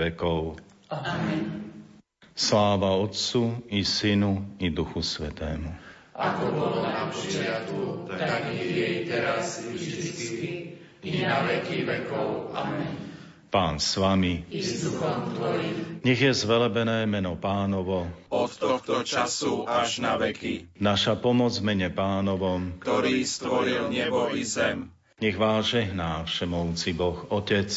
vekov. Amen. Sláva Otcu i Synu i Duchu Svetému. Ako bolo na počiatku, tak i jej teraz i vždycky, i na veky vekov. Amen. Pán s vami. I s duchom tvojim. Nech je zvelebené meno pánovo. Od tohto času až na veky. Naša pomoc mene pánovom. Ktorý stvoril nebo i zem. Nech vás žehná všemovci Boh Otec,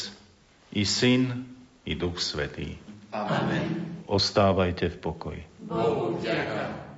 i Syn, i Duch Svetý. Amen. Ostávajte v pokoji. Bohu ďakujem.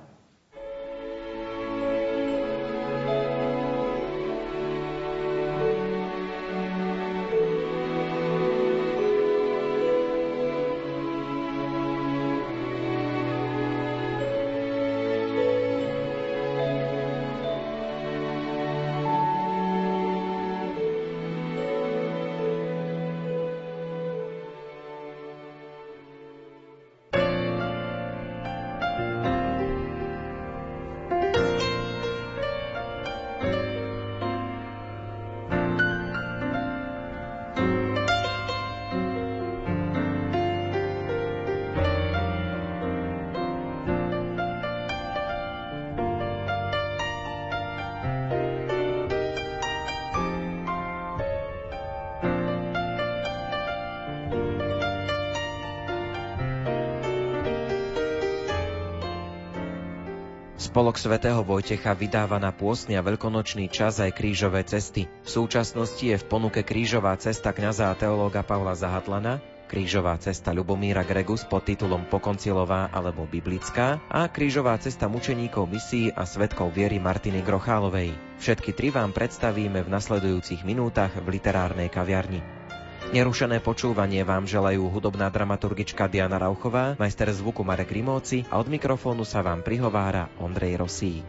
Spolok svätého Vojtecha vydáva na pôstny a veľkonočný čas aj krížové cesty. V súčasnosti je v ponuke krížová cesta kňaza a teológa Pavla Zahatlana, krížová cesta Lubomíra Gregus pod titulom Pokoncilová alebo Biblická a krížová cesta mučeníkov misií a svetkov viery Martiny Grochálovej. Všetky tri vám predstavíme v nasledujúcich minútach v literárnej kaviarni. Nerušené počúvanie vám želajú hudobná dramaturgička Diana Rauchová, majster zvuku Marek Rimóci a od mikrofónu sa vám prihovára Ondrej Rosík.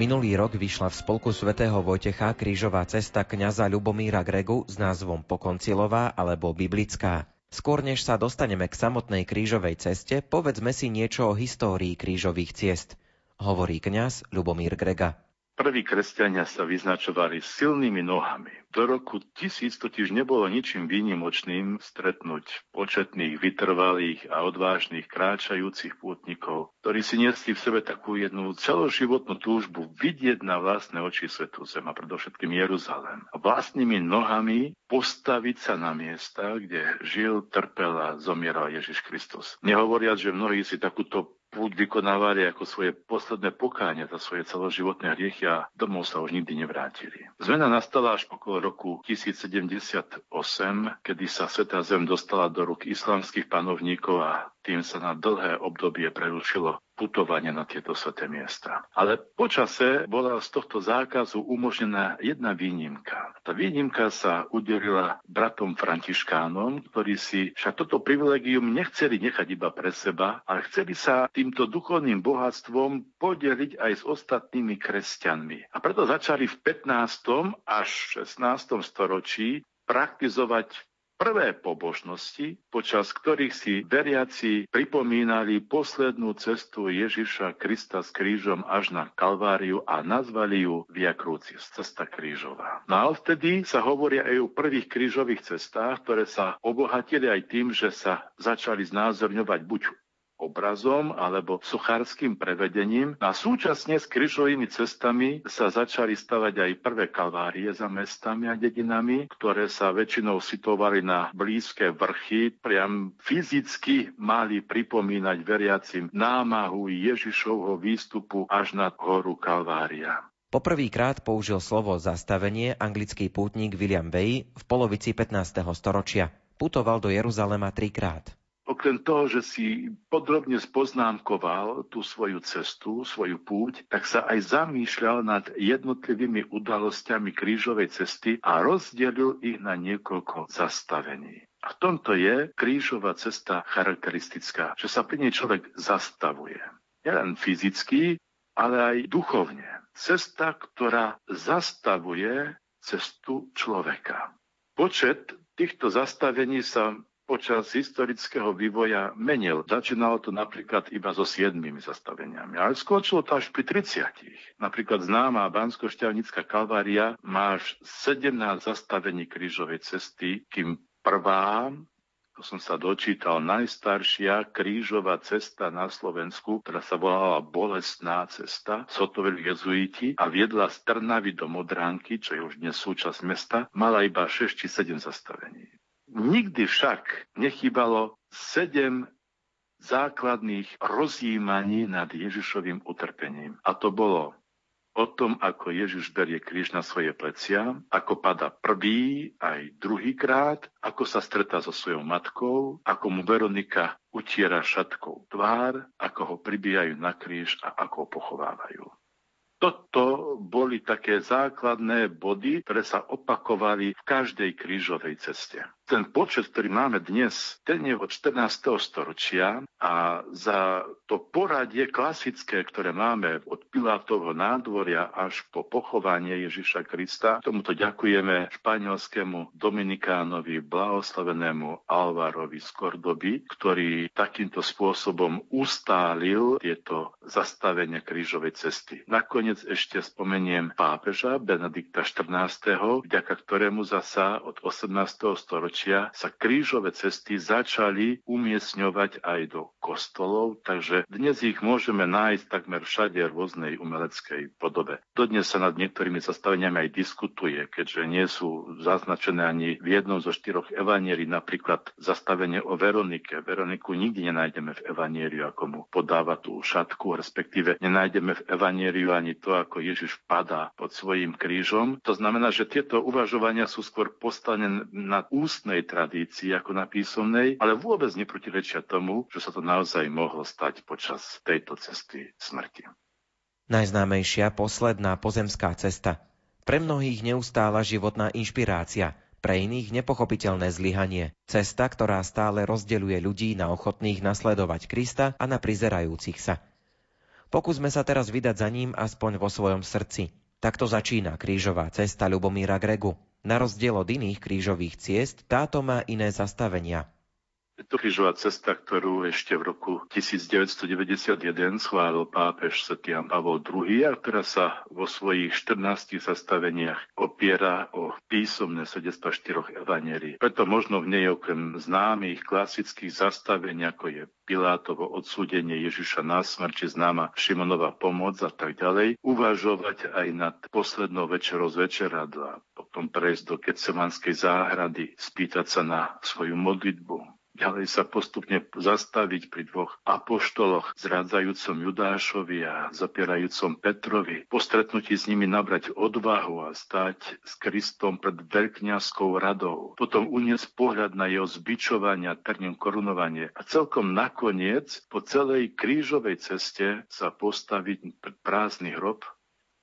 Minulý rok vyšla v spolku svätého Vojtecha krížová cesta kňaza Ľubomíra Gregu s názvom Pokoncilová alebo Biblická. Skôr než sa dostaneme k samotnej krížovej ceste, povedzme si niečo o histórii krížových ciest – hovorí kňaz Ľubomír Grega. Prví kresťania sa vyznačovali silnými nohami. Do roku 1000 totiž nebolo ničím výnimočným stretnúť početných, vytrvalých a odvážnych kráčajúcich pútnikov, ktorí si niesli v sebe takú jednu celoživotnú túžbu vidieť na vlastné oči Svetú Zem a predovšetkým Jeruzalém. A vlastnými nohami postaviť sa na miesta, kde žil, trpel a zomieral Ježiš Kristus. Nehovoriac, že mnohí si takúto púť vykonávali ako svoje posledné pokánie za svoje celoživotné hriechy a domov sa už nikdy nevrátili. Zmena nastala až okolo roku 1078, kedy sa Sveta Zem dostala do rúk islamských panovníkov a tým sa na dlhé obdobie prerušilo putovanie na tieto sveté miesta. Ale počase bola z tohto zákazu umožnená jedna výnimka. Tá výnimka sa udelila bratom Františkánom, ktorí si však toto privilegium nechceli nechať iba pre seba, ale chceli sa týmto duchovným bohatstvom podeliť aj s ostatnými kresťanmi. A preto začali v 15. až 16. storočí praktizovať prvé pobožnosti, počas ktorých si veriaci pripomínali poslednú cestu Ježiša Krista s krížom až na Kalváriu a nazvali ju Via Crucis, cesta krížová. No a vtedy sa hovoria aj o prvých krížových cestách, ktoré sa obohatili aj tým, že sa začali znázorňovať buď obrazom alebo suchárským prevedením. A súčasne s kryžovými cestami sa začali stavať aj prvé kalvárie za mestami a dedinami, ktoré sa väčšinou situovali na blízke vrchy, priam fyzicky mali pripomínať veriacim námahu Ježišovho výstupu až nad horu Kalvária. Poprvýkrát použil slovo zastavenie anglický pútnik William Way v polovici 15. storočia. Putoval do Jeruzalema trikrát. Okrem toho, že si podrobne spoznámkoval tú svoju cestu, svoju púť, tak sa aj zamýšľal nad jednotlivými udalosťami krížovej cesty a rozdelil ich na niekoľko zastavení. A v tomto je krížová cesta charakteristická, že sa pri nej človek zastavuje. Nielen fyzicky, ale aj duchovne. Cesta, ktorá zastavuje cestu človeka. Počet týchto zastavení sa počas historického vývoja menil. Začínalo to napríklad iba so siedmými zastaveniami, ale skončilo to až pri 30. Napríklad známa Bansko-Šťavnická kalvária má až 17 zastavení krížovej cesty, kým prvá to som sa dočítal, najstaršia krížová cesta na Slovensku, ktorá sa volala Bolestná cesta, sotovili jezuiti a viedla z Trnavy do Modránky, čo je už dnes súčasť mesta, mala iba 6 či 7 zastavení. Nikdy však nechybalo 7 základných rozjímaní nad Ježišovým utrpením. A to bolo o tom, ako Ježiš berie kríž na svoje plecia, ako pada prvý aj druhý krát, ako sa stretá so svojou matkou, ako mu Veronika utiera šatkou tvár, ako ho pribíjajú na kríž a ako ho pochovávajú. Toto boli také základné body, ktoré sa opakovali v každej krížovej ceste. Ten počet, ktorý máme dnes, ten je od 14. storočia a za to poradie klasické, ktoré máme od Pilátovho nádvoria až po pochovanie Ježiša Krista, tomuto ďakujeme španielskému Dominikánovi, blahoslavenému Alvarovi z Kordoby, ktorý takýmto spôsobom ustálil tieto zastavenia krížovej cesty. Nakoniec ešte spomeniem pápeža Benedikta XIV., vďaka ktorému zasa od 18. storočia storočia sa krížové cesty začali umiestňovať aj do kostolov, takže dnes ich môžeme nájsť takmer všade v rôznej umeleckej podobe. Dodnes sa nad niektorými zastaveniami aj diskutuje, keďže nie sú zaznačené ani v jednom zo štyroch evanieri, napríklad zastavenie o Veronike. Veroniku nikdy nenájdeme v evanieriu, ako mu podáva tú šatku, respektíve nenájdeme v evanieriu ani to, ako Ježiš padá pod svojim krížom. To znamená, že tieto uvažovania sú skôr postavené na úst ústnej tradícii ako na písomnej, ale vôbec neprotirečia tomu, že sa to naozaj mohlo stať počas tejto cesty smrti. Najznámejšia posledná pozemská cesta. Pre mnohých neustála životná inšpirácia, pre iných nepochopiteľné zlyhanie. Cesta, ktorá stále rozdeľuje ľudí na ochotných nasledovať Krista a na prizerajúcich sa. Pokúsme sa teraz vydať za ním aspoň vo svojom srdci. Takto začína krížová cesta Lubomíra Gregu. Na rozdiel od iných krížových ciest, táto má iné zastavenia. Je to krížová cesta, ktorú ešte v roku 1991 schválil pápež Sv. Jan Pavol II a ktorá sa vo svojich 14 zastaveniach opiera o písomné svedectva štyroch evanerií. Preto možno v nej okrem známych klasických zastavení, ako je Pilátovo odsúdenie Ježiša na smrť, či známa Šimonova pomoc a tak ďalej, uvažovať aj nad poslednou večerou z večeradla, potom prejsť do Kecemanskej záhrady, spýtať sa na svoju modlitbu, ďalej sa postupne zastaviť pri dvoch apoštoloch, zrádzajúcom Judášovi a zapierajúcom Petrovi, po stretnutí s nimi nabrať odvahu a stať s Kristom pred veľkňazskou radou, potom uniesť pohľad na jeho zbičovanie a trním korunovanie a celkom nakoniec po celej krížovej ceste sa postaviť pred prázdny hrob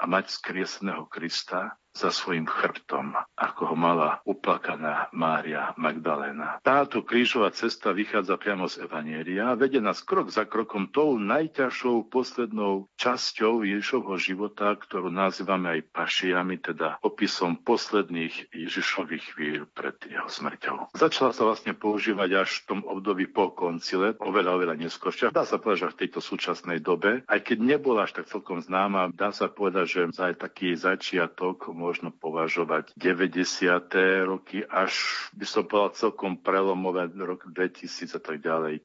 a mať skriesného Krista za svojim chrbtom, ako ho mala uplakaná Mária Magdaléna. Táto krížová cesta vychádza priamo z Evanieria a nás krok za krokom tou najťažšou poslednou časťou Ježišovho života, ktorú nazývame aj pašiami, teda opisom posledných Ježišových chvíľ pred jeho smrťou. Začala sa vlastne používať až v tom období po koncile, oveľa, oveľa neskôršia. Dá sa povedať, že v tejto súčasnej dobe, aj keď nebola až tak celkom známa, dá sa povedať, že za taký začiatok možno považovať 90. roky až by som povedal celkom prelomové rok 2000 a tak ďalej.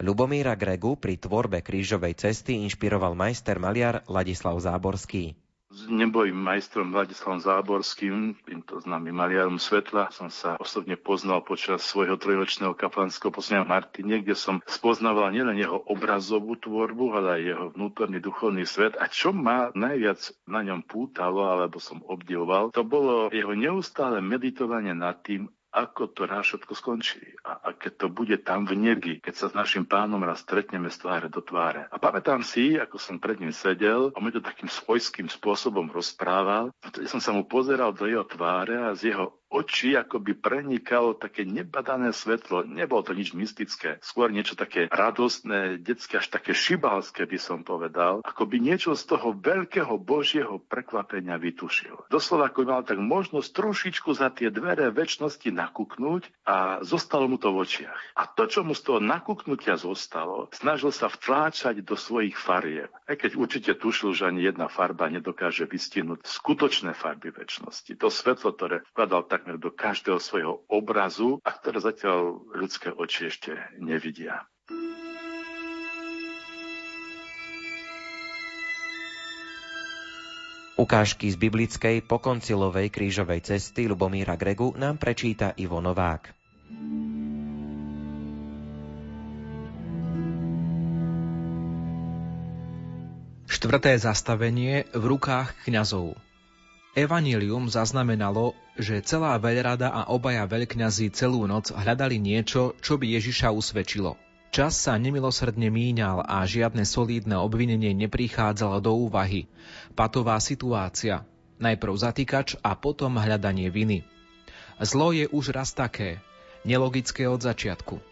Lubomíra Gregu pri tvorbe krížovej cesty inšpiroval majster maliar Ladislav Záborský. S nebojím majstrom Vladislavom Záborským, týmto známym maliarom svetla, som sa osobne poznal počas svojho trojročného kaplanského poslania Martine, kde som spoznával nielen jeho obrazovú tvorbu, ale aj jeho vnútorný duchovný svet. A čo ma najviac na ňom pútalo, alebo som obdivoval, to bolo jeho neustále meditovanie nad tým, ako to raz všetko skončí a, a keď to bude tam v nebi, keď sa s našim pánom raz stretneme z tváre do tváre. A pamätám si, ako som pred ním sedel a mi to takým svojským spôsobom rozprával, vtedy som sa mu pozeral do jeho tváre a z jeho oči akoby prenikalo také nebadané svetlo. Nebolo to nič mystické, skôr niečo také radostné, detské, až také šibalské by som povedal. Ako by niečo z toho veľkého Božieho prekvapenia vytušil. Doslova ako mal tak možnosť trošičku za tie dvere väčšnosti nakúknúť a zostalo mu to v očiach. A to, čo mu z toho nakúknutia zostalo, snažil sa vtláčať do svojich farieb. Aj keď určite tušil, že ani jedna farba nedokáže vystihnúť skutočné farby väčšnosti. To svetlo, ktoré vkladal takmer do každého svojho obrazu a ktoré zatiaľ ľudské oči ešte nevidia. Ukážky z biblickej pokoncilovej krížovej cesty Lubomíra Gregu nám prečíta Ivo Novák. Štvrté zastavenie v rukách kňazov. Evanílium zaznamenalo, že celá veľrada a obaja veľkňazi celú noc hľadali niečo, čo by Ježiša usvedčilo. Čas sa nemilosrdne míňal a žiadne solídne obvinenie neprichádzalo do úvahy. Patová situácia. Najprv zatýkač a potom hľadanie viny. Zlo je už raz také, nelogické od začiatku.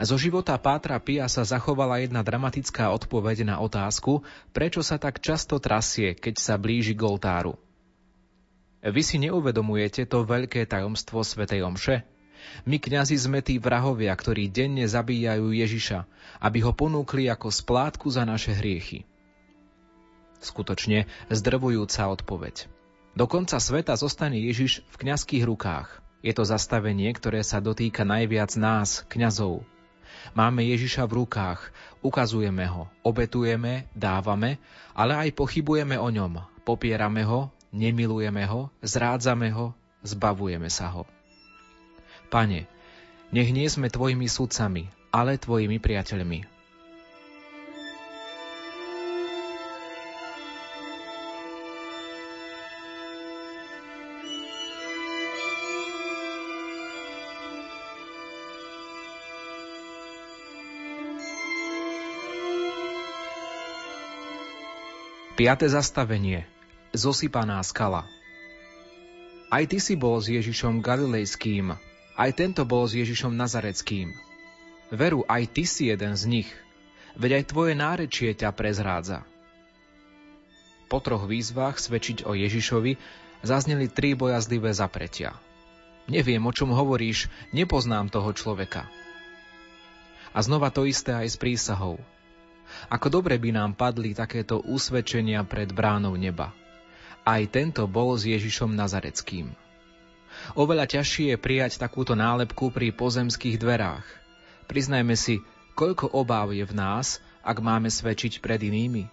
Zo života Pátra Pia sa zachovala jedna dramatická odpoveď na otázku, prečo sa tak často trasie, keď sa blíži k oltáru. Vy si neuvedomujete to veľké tajomstvo Svetej Omše? My kňazi sme tí vrahovia, ktorí denne zabíjajú Ježiša, aby ho ponúkli ako splátku za naše hriechy. Skutočne zdrvujúca odpoveď. Do konca sveta zostane Ježiš v kňazských rukách. Je to zastavenie, ktoré sa dotýka najviac nás, kňazov, Máme Ježiša v rukách, ukazujeme ho, obetujeme, dávame, ale aj pochybujeme o ňom, popierame ho, nemilujeme ho, zrádzame ho, zbavujeme sa ho. Pane, nech nie sme Tvojimi sudcami, ale Tvojimi priateľmi. Piaté zastavenie. Zosypaná skala. Aj ty si bol s Ježišom Galilejským, aj tento bol s Ježišom Nazareckým. Veru, aj ty si jeden z nich, veď aj tvoje nárečie ťa prezrádza. Po troch výzvach svedčiť o Ježišovi zazneli tri bojazlivé zapretia. Neviem, o čom hovoríš, nepoznám toho človeka. A znova to isté aj s prísahou – ako dobre by nám padli takéto usvedčenia pred bránou neba. Aj tento bol s Ježišom Nazareckým. Oveľa ťažšie je prijať takúto nálepku pri pozemských dverách. Priznajme si, koľko obáv je v nás, ak máme svedčiť pred inými.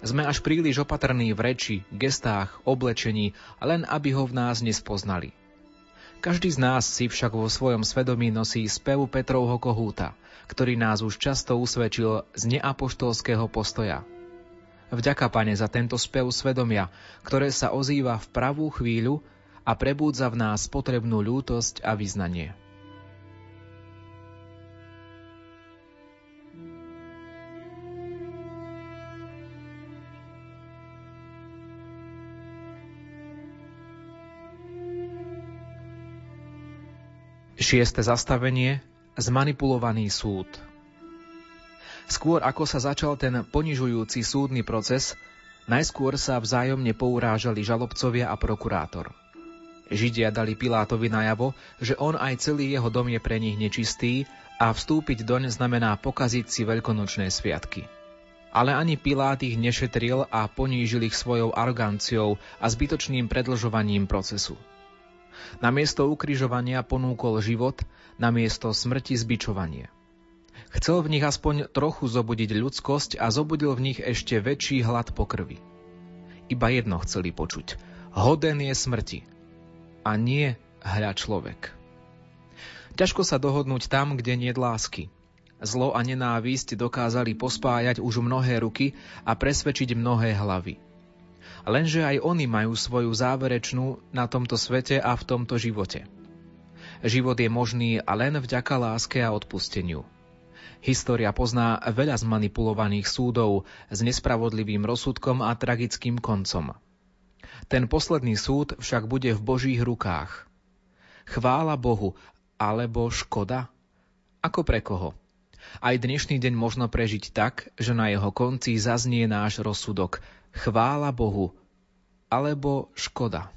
Sme až príliš opatrní v reči, gestách, oblečení, len aby ho v nás nespoznali. Každý z nás si však vo svojom svedomí nosí spev Petrovho kohúta, ktorý nás už často usvedčil z neapoštolského postoja. Vďaka, Pane, za tento spev svedomia, ktoré sa ozýva v pravú chvíľu a prebúdza v nás potrebnú ľútosť a vyznanie. Šieste zastavenie Zmanipulovaný súd Skôr ako sa začal ten ponižujúci súdny proces, najskôr sa vzájomne pourážali žalobcovia a prokurátor. Židia dali Pilátovi najavo, že on aj celý jeho dom je pre nich nečistý a vstúpiť doň znamená pokaziť si veľkonočné sviatky. Ale ani Pilát ich nešetril a ponížil ich svojou aroganciou a zbytočným predlžovaním procesu. Namiesto ukrižovania ponúkol život, namiesto smrti zbičovanie. Chcel v nich aspoň trochu zobudiť ľudskosť a zobudil v nich ešte väčší hlad po krvi. Iba jedno chceli počuť. Hoden je smrti. A nie hľa človek. Ťažko sa dohodnúť tam, kde nie lásky. Zlo a nenávisť dokázali pospájať už mnohé ruky a presvedčiť mnohé hlavy. Lenže aj oni majú svoju záverečnú na tomto svete a v tomto živote. Život je možný a len vďaka láske a odpusteniu. História pozná veľa zmanipulovaných súdov s nespravodlivým rozsudkom a tragickým koncom. Ten posledný súd však bude v Božích rukách. chvála Bohu alebo škoda? Ako pre koho? Aj dnešný deň možno prežiť tak, že na jeho konci zaznie náš rozsudok. Chvála Bohu alebo škoda.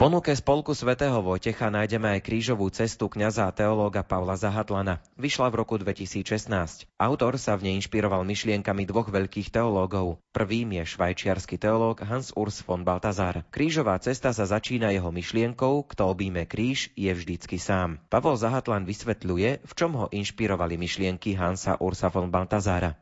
Ponuke spolku svätého Vojtecha nájdeme aj krížovú cestu kňaza a teológa Pavla Zahatlana. Vyšla v roku 2016. Autor sa v nej inšpiroval myšlienkami dvoch veľkých teológov. Prvým je švajčiarsky teológ Hans Urs von Baltazar. Krížová cesta sa začína jeho myšlienkou, kto obíme kríž, je vždycky sám. Pavol Zahatlan vysvetľuje, v čom ho inšpirovali myšlienky Hansa Ursa von Baltazára.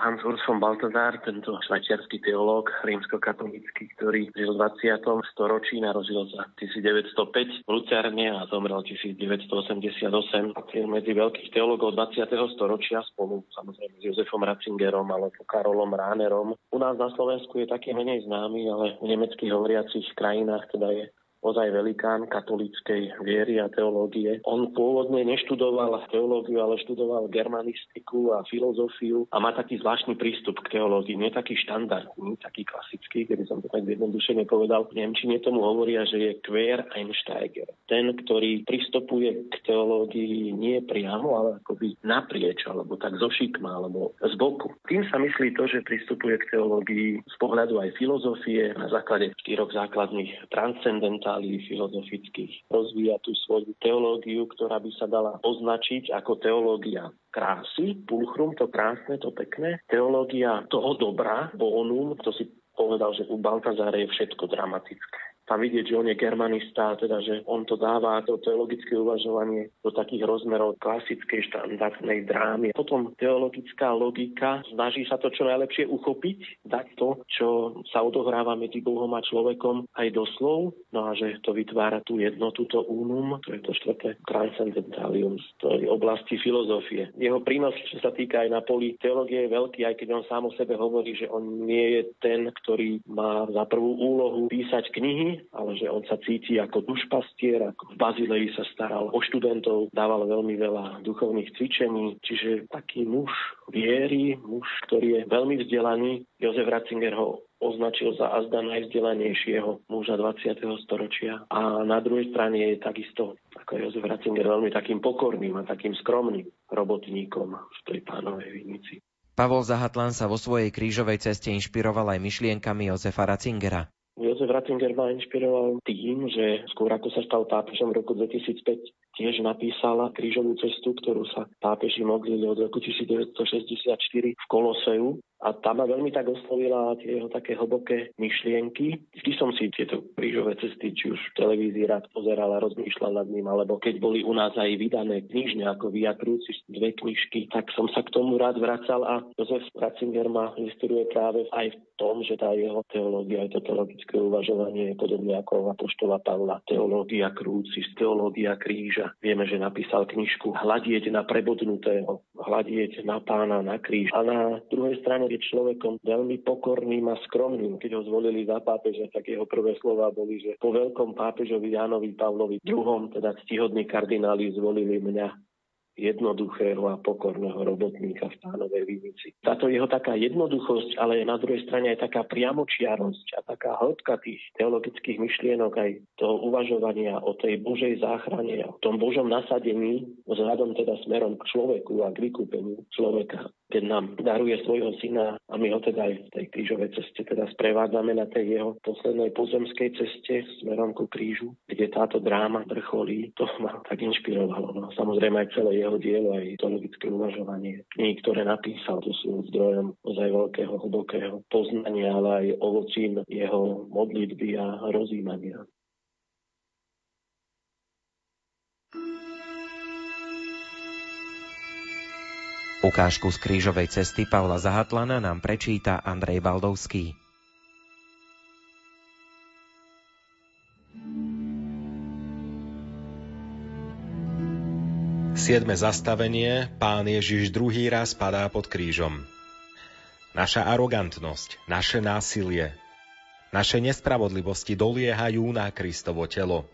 Hans Urs von Balthasar, tento švajčiarsky teológ rímsko-katolícky, ktorý žil v 20. storočí, narodil sa 1905 v Luciarne a zomrel 1988. Patril medzi veľkých teológov 20. storočia spolu samozrejme s Jozefom Ratzingerom alebo Karolom Ránerom. U nás na Slovensku je taký menej známy, ale v nemeckých hovoriacich krajinách teda je ozaj velikán katolíckej viery a teológie. On pôvodne neštudoval teológiu, ale študoval germanistiku a filozofiu a má taký zvláštny prístup k teológii, nie taký štandardný, taký klasický, keby som to tak jednoduše nepovedal. V Nemčine tomu hovoria, že je queer Einsteiger. Ten, ktorý pristupuje k teológii nie priamo, ale akoby naprieč, alebo tak zo šikma, alebo z boku. Tým sa myslí to, že pristupuje k teológii z pohľadu aj filozofie na základe štyroch základných transcendentálnych kapitálií filozofických. Rozvíja tú svoju teológiu, ktorá by sa dala označiť ako teológia krásy, pulchrum, to krásne, to pekné, teológia toho dobra, bonum, to si povedal, že u Baltazáre je všetko dramatické tam vidieť, že on je germanista, teda že on to dáva, to teologické uvažovanie do takých rozmerov klasickej štandardnej drámy. Potom teologická logika snaží sa to čo najlepšie uchopiť, dať to, čo sa odohráva medzi Bohom a človekom aj doslov, no a že to vytvára tú jednotu, to unum, to je to štvrté transcendentalium z tej oblasti filozofie. Jeho prínos, čo sa týka aj na poli teológie, je veľký, aj keď on sám o sebe hovorí, že on nie je ten, ktorý má za prvú úlohu písať knihy, ale že on sa cíti ako dušpastier, ako v Bazileji sa staral o študentov, dával veľmi veľa duchovných cvičení, čiže taký muž viery, muž, ktorý je veľmi vzdelaný. Jozef Ratzinger ho označil za azda najvzdelanejšieho muža 20. storočia. A na druhej strane je takisto, ako Jozef Ratzinger, veľmi takým pokorným a takým skromným robotníkom v tej pánovej vinici. Pavol Zahatlan sa vo svojej krížovej ceste inšpiroval aj myšlienkami Jozefa Ratzingera. Jozef Ratzinger ma inšpiroval tým, že skôr ako sa stal pápežom v roku 2005, tiež napísala krížovú cestu, ktorú sa pápeži modlili od roku 1964 v Koloseu a tá ma veľmi tak oslovila tie jeho také hlboké myšlienky. Vždy som si tieto krížové cesty, či už v televízii rád pozeral a rozmýšľal nad ním, alebo keď boli u nás aj vydané knižne ako Via dve knižky, tak som sa k tomu rád vracal a Jozef Ratzinger ma inspiruje práve aj v tom, že tá jeho teológia, aj to teologické uvažovanie je podobne ako Apoštola Pavla. Teológia Crucis, teológia kríža. Vieme, že napísal knižku Hľadieť na prebodnutého, hľadieť na pána na kríž. A na druhej strane je človekom veľmi pokorným a skromným. Keď ho zvolili za pápeža, tak jeho prvé slova boli, že po veľkom pápežovi Jánovi Pavlovi II, teda ctihodní kardináli zvolili mňa jednoduchého a pokorného robotníka v pánovej vinici. Táto jeho taká jednoduchosť, ale na druhej strane aj taká priamočiarosť a taká hĺbka tých teologických myšlienok, aj toho uvažovania o tej Božej záchrane a o tom Božom nasadení vzhľadom teda smerom k človeku a k vykúpeniu človeka keď nám daruje svojho syna a my ho teda aj v tej krížovej ceste teda sprevádzame na tej jeho poslednej pozemskej ceste smerom ku krížu, kde táto dráma vrcholí, to ma tak inšpirovalo. No, samozrejme aj celé jeho dielo, aj to logické uvažovanie kníh, ktoré napísal, to sú zdrojom ozaj veľkého, hlbokého poznania, ale aj ovocím jeho modlitby a rozímania. Ukážku z krížovej cesty Pavla Zahatlana nám prečíta Andrej Baldovský. Siedme zastavenie, pán Ježiš druhý raz padá pod krížom. Naša arogantnosť, naše násilie, naše nespravodlivosti doliehajú na Kristovo telo.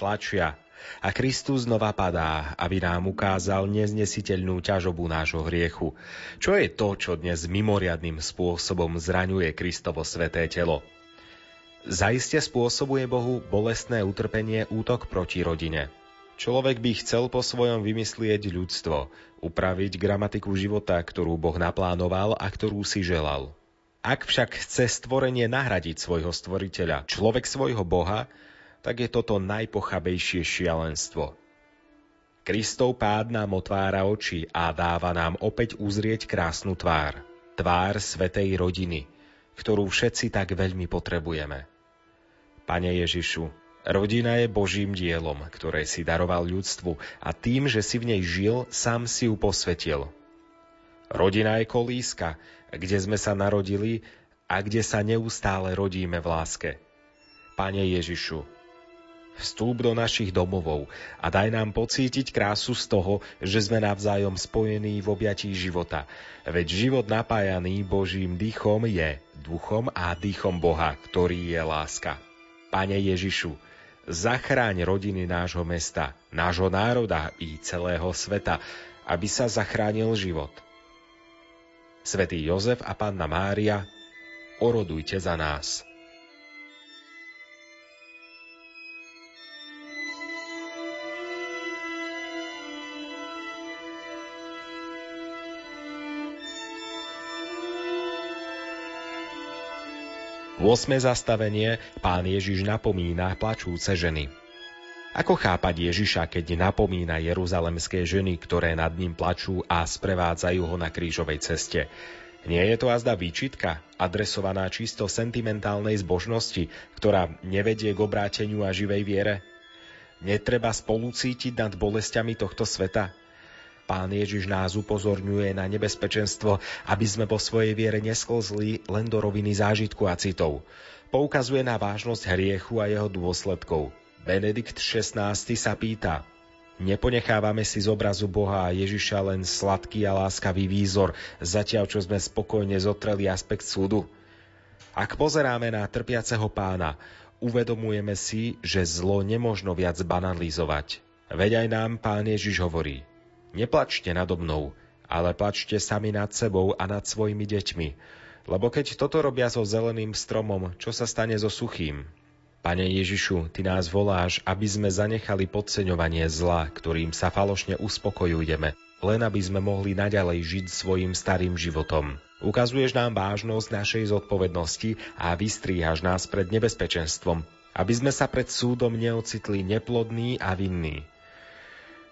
Tlačia, a Kristus znova padá, aby nám ukázal neznesiteľnú ťažobu nášho hriechu. Čo je to, čo dnes mimoriadným spôsobom zraňuje Kristovo sveté telo? Zaiste spôsobuje Bohu bolestné utrpenie útok proti rodine. Človek by chcel po svojom vymyslieť ľudstvo, upraviť gramatiku života, ktorú Boh naplánoval a ktorú si želal. Ak však chce stvorenie nahradiť svojho stvoriteľa, človek svojho Boha, tak je toto najpochabejšie šialenstvo. Kristov pád nám otvára oči a dáva nám opäť uzrieť krásnu tvár. Tvár svetej rodiny, ktorú všetci tak veľmi potrebujeme. Pane Ježišu, rodina je Božím dielom, ktoré si daroval ľudstvu a tým, že si v nej žil, sám si ju posvetil. Rodina je kolíska, kde sme sa narodili a kde sa neustále rodíme v láske. Pane Ježišu, Vstúp do našich domovov a daj nám pocítiť krásu z toho, že sme navzájom spojení v objatí života. Veď život napájaný Božím dýchom je duchom a dýchom Boha, ktorý je láska. Pane Ježišu, zachráň rodiny nášho mesta, nášho národa i celého sveta, aby sa zachránil život. Svetý Jozef a Panna Mária, orodujte za nás. 8. zastavenie pán Ježiš napomína plačúce ženy. Ako chápať Ježiša, keď napomína jeruzalemské ženy, ktoré nad ním plačú a sprevádzajú ho na krížovej ceste? Nie je to azda výčitka, adresovaná čisto sentimentálnej zbožnosti, ktorá nevedie k obráteniu a živej viere? Netreba spolucítiť nad bolestiami tohto sveta? Pán Ježiš nás upozorňuje na nebezpečenstvo, aby sme po svojej viere nesklzli len do roviny zážitku a citov. Poukazuje na vážnosť hriechu a jeho dôsledkov. Benedikt XVI sa pýta, Neponechávame si z obrazu Boha a Ježiša len sladký a láskavý výzor, zatiaľ čo sme spokojne zotreli aspekt súdu. Ak pozeráme na trpiaceho pána, uvedomujeme si, že zlo nemožno viac banalizovať. Veď aj nám pán Ježiš hovorí, Neplačte nado mnou, ale plačte sami nad sebou a nad svojimi deťmi. Lebo keď toto robia so zeleným stromom, čo sa stane so suchým? Pane Ježišu, Ty nás voláš, aby sme zanechali podceňovanie zla, ktorým sa falošne uspokojujeme, len aby sme mohli naďalej žiť svojim starým životom. Ukazuješ nám vážnosť našej zodpovednosti a vystríhaš nás pred nebezpečenstvom, aby sme sa pred súdom neocitli neplodní a vinní.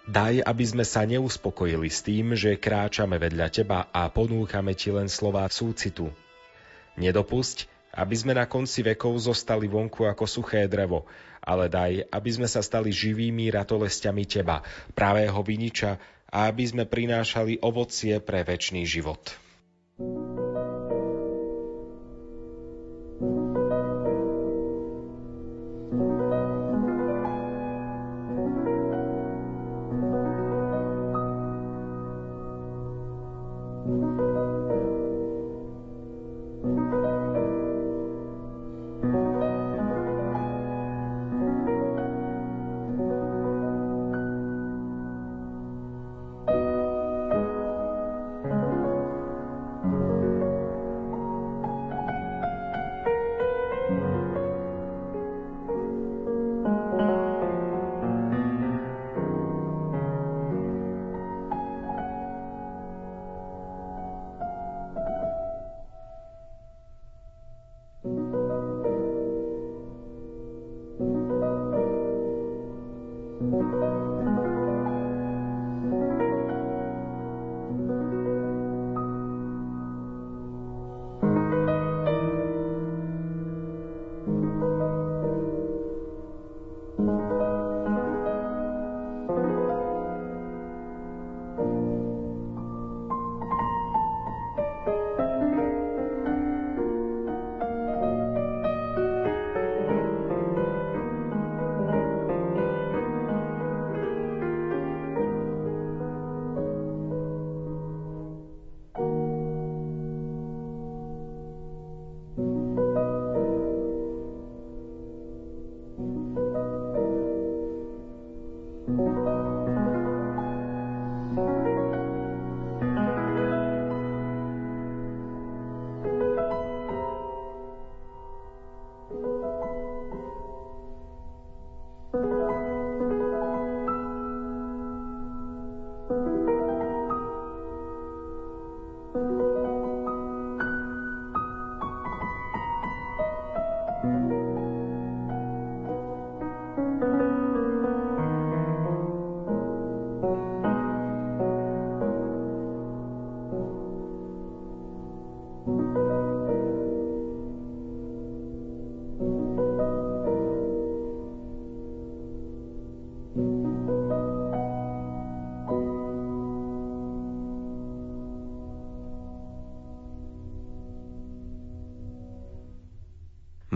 Daj, aby sme sa neuspokojili s tým, že kráčame vedľa teba a ponúkame ti len slová súcitu. Nedopusť, aby sme na konci vekov zostali vonku ako suché drevo, ale daj, aby sme sa stali živými ratolestiami teba, pravého viniča, a aby sme prinášali ovocie pre väčší život. thank you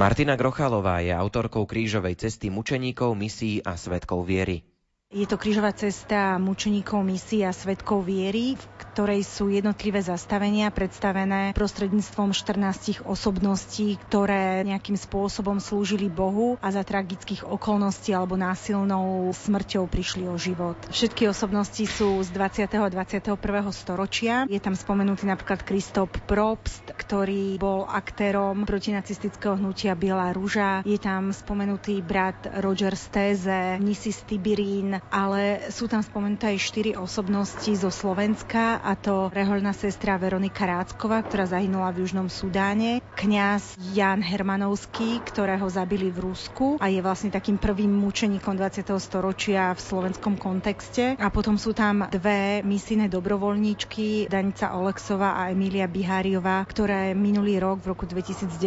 Martina Grochalová je autorkou krížovej cesty mučeníkov, misií a svetkov viery. Je to krížová cesta mučeníkov misií a svetkov viery, ktorej sú jednotlivé zastavenia predstavené prostredníctvom 14 osobností, ktoré nejakým spôsobom slúžili Bohu a za tragických okolností alebo násilnou smrťou prišli o život. Všetky osobnosti sú z 20. a 21. storočia. Je tam spomenutý napríklad Kristop Probst, ktorý bol aktérom protinacistického hnutia Biela rúža. Je tam spomenutý brat Roger Steze, Nisis Tibirín, ale sú tam spomenuté aj štyri osobnosti zo Slovenska, a to rehoľná sestra Veronika Rácková, ktorá zahynula v Južnom Sudáne, kňaz Jan Hermanovský, ktorého zabili v Rusku a je vlastne takým prvým mučeníkom 20. storočia v slovenskom kontexte. A potom sú tam dve misijné dobrovoľníčky, Danica Oleksová a Emília Biháriová, ktoré minulý rok v roku 2019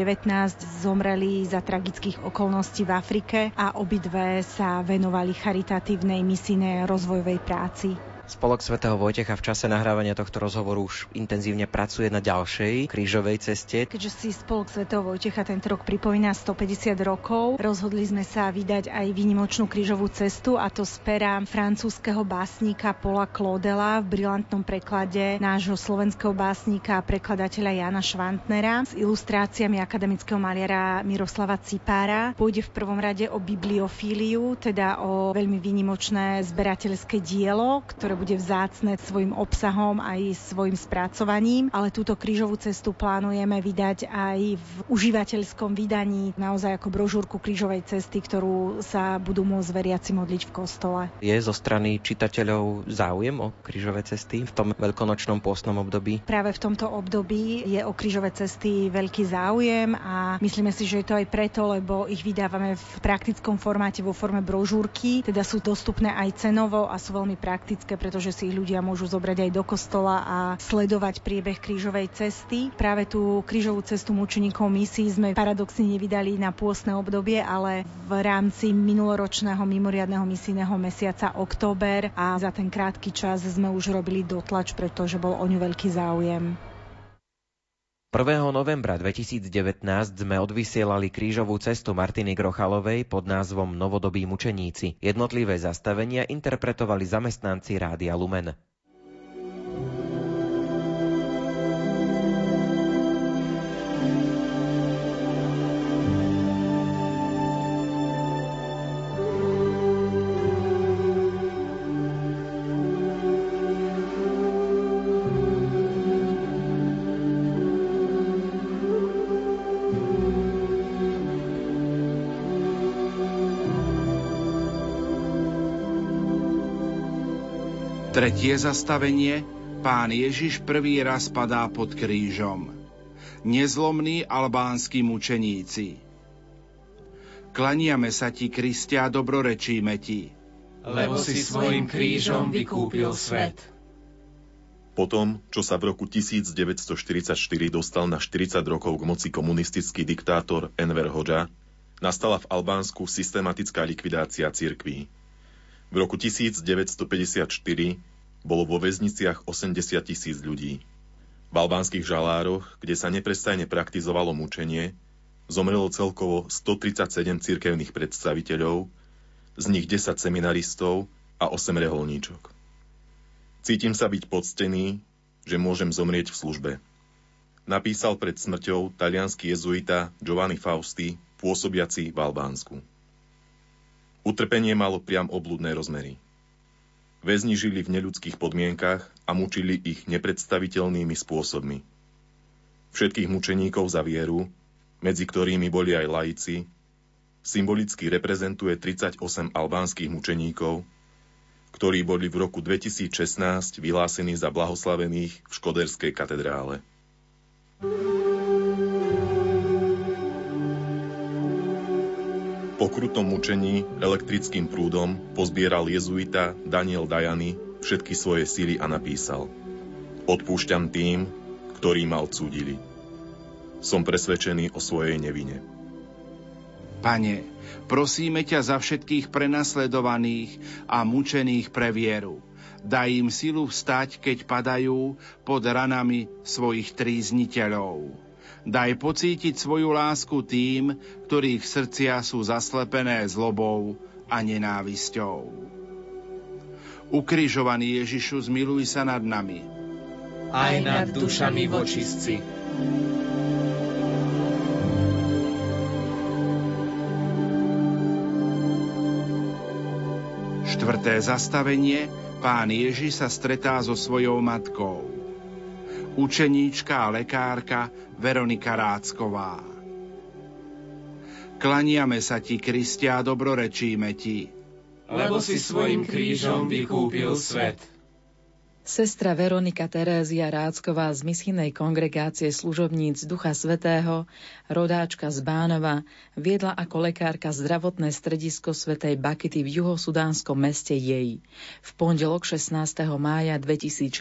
zomreli za tragických okolností v Afrike a obidve sa venovali charitatívnej misijnej rozvojovej práci. Spolok svätého Vojtecha v čase nahrávania tohto rozhovoru už intenzívne pracuje na ďalšej krížovej ceste. Keďže si Spolok svätého Vojtecha tento rok pripomína 150 rokov, rozhodli sme sa vydať aj výnimočnú krížovú cestu a to z pera francúzského básnika Paula Claudela v brilantnom preklade nášho slovenského básnika a prekladateľa Jana Švantnera s ilustráciami akademického maliara Miroslava Cipára. Pôjde v prvom rade o bibliofíliu, teda o veľmi výnimočné zberateľské dielo, ktoré ktoré bude vzácne svojim obsahom aj svojim spracovaním, ale túto krížovú cestu plánujeme vydať aj v užívateľskom vydaní, naozaj ako brožúrku krížovej cesty, ktorú sa budú môcť veriaci modliť v kostole. Je zo strany čitateľov záujem o krížové cesty v tom veľkonočnom pôstnom období? Práve v tomto období je o krížové cesty veľký záujem a myslíme si, že je to aj preto, lebo ich vydávame v praktickom formáte vo forme brožúrky, teda sú dostupné aj cenovo a sú veľmi praktické, pretože si ich ľudia môžu zobrať aj do kostola a sledovať priebeh krížovej cesty. Práve tú krížovú cestu mučeníkov misií sme paradoxne nevydali na pôstne obdobie, ale v rámci minuloročného mimoriadného misijného mesiaca október a za ten krátky čas sme už robili dotlač, pretože bol o ňu veľký záujem. 1. novembra 2019 sme odvysielali krížovú cestu Martiny Grochalovej pod názvom Novodobí mučeníci. Jednotlivé zastavenia interpretovali zamestnanci Rádia Lumen. Tretie zastavenie Pán Ježiš prvý raz padá pod krížom. Nezlomní albánsky mučeníci. Klaniame sa ti, Kristia, dobrorečíme ti. Lebo si svojim krížom vykúpil svet. Potom, čo sa v roku 1944 dostal na 40 rokov k moci komunistický diktátor Enver Hoxha, nastala v Albánsku systematická likvidácia cirkví. V roku 1954 bolo vo väzniciach 80 tisíc ľudí. V albánskych žalároch, kde sa neprestajne praktizovalo mučenie, zomrelo celkovo 137 cirkevných predstaviteľov, z nich 10 seminaristov a 8 reholníčok. Cítim sa byť poctený, že môžem zomrieť v službe. Napísal pred smrťou talianský jezuita Giovanni Fausti, pôsobiaci v Albánsku. Utrpenie malo priam obludné rozmery. Väzni žili v neľudských podmienkach a mučili ich nepredstaviteľnými spôsobmi. Všetkých mučeníkov za vieru, medzi ktorými boli aj laici, symbolicky reprezentuje 38 albánskych mučeníkov, ktorí boli v roku 2016 vyhlásení za blahoslavených v Škoderskej katedrále. Po krutom mučení elektrickým prúdom pozbieral jezuita Daniel Dajany všetky svoje síly a napísal Odpúšťam tým, ktorí ma odsúdili. Som presvedčený o svojej nevine. Pane, prosíme ťa za všetkých prenasledovaných a mučených pre vieru. Daj im silu vstať, keď padajú pod ranami svojich trízniteľov Daj pocítiť svoju lásku tým, ktorých srdcia sú zaslepené zlobou a nenávisťou. Ukrižovaný Ježišu, zmiluj sa nad nami. Aj nad dušami vočistci. Štvrté zastavenie Pán Ježiš sa stretá so svojou matkou učeníčka a lekárka Veronika Rácková. Klaniame sa ti, Kristia, a dobrorečíme ti. Lebo si svojim krížom vykúpil svet. Sestra Veronika Terézia Rácková z misijnej kongregácie služobníc Ducha Svetého, rodáčka z Bánova, viedla ako lekárka zdravotné stredisko Svetej Bakity v juhosudánskom meste jej. V pondelok 16. mája 2016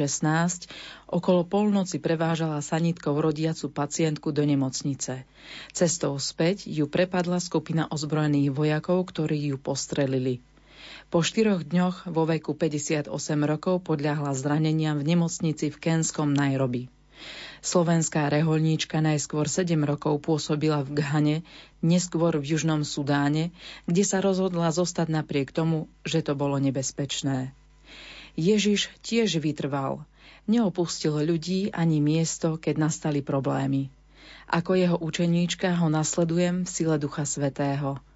okolo polnoci prevážala sanitkou rodiacu pacientku do nemocnice. Cestou späť ju prepadla skupina ozbrojených vojakov, ktorí ju postrelili. Po štyroch dňoch vo veku 58 rokov podľahla zraneniam v nemocnici v Kenskom Nairobi. Slovenská reholníčka najskôr 7 rokov pôsobila v Ghane, neskôr v Južnom Sudáne, kde sa rozhodla zostať napriek tomu, že to bolo nebezpečné. Ježiš tiež vytrval. Neopustil ľudí ani miesto, keď nastali problémy. Ako jeho učeníčka ho nasledujem v sile Ducha Svetého –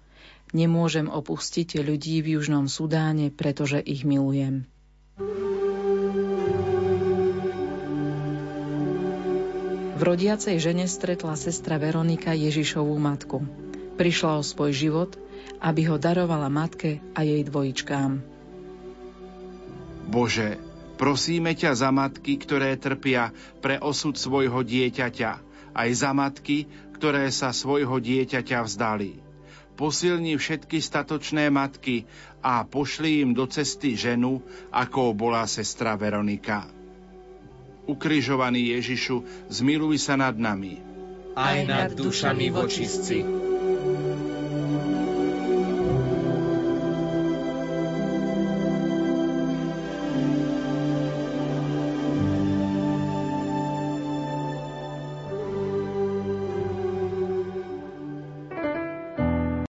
Nemôžem opustiť ľudí v Južnom Sudáne, pretože ich milujem. V rodiacej žene stretla sestra Veronika Ježišovú matku. Prišla o svoj život, aby ho darovala matke a jej dvojičkám. Bože, prosíme ťa za matky, ktoré trpia pre osud svojho dieťaťa, aj za matky, ktoré sa svojho dieťaťa vzdali. Posilni všetky statočné matky a pošli im do cesty ženu, ako bola sestra Veronika. Ukrižovaný Ježišu, zmiluj sa nad nami. Aj nad dušami vočistci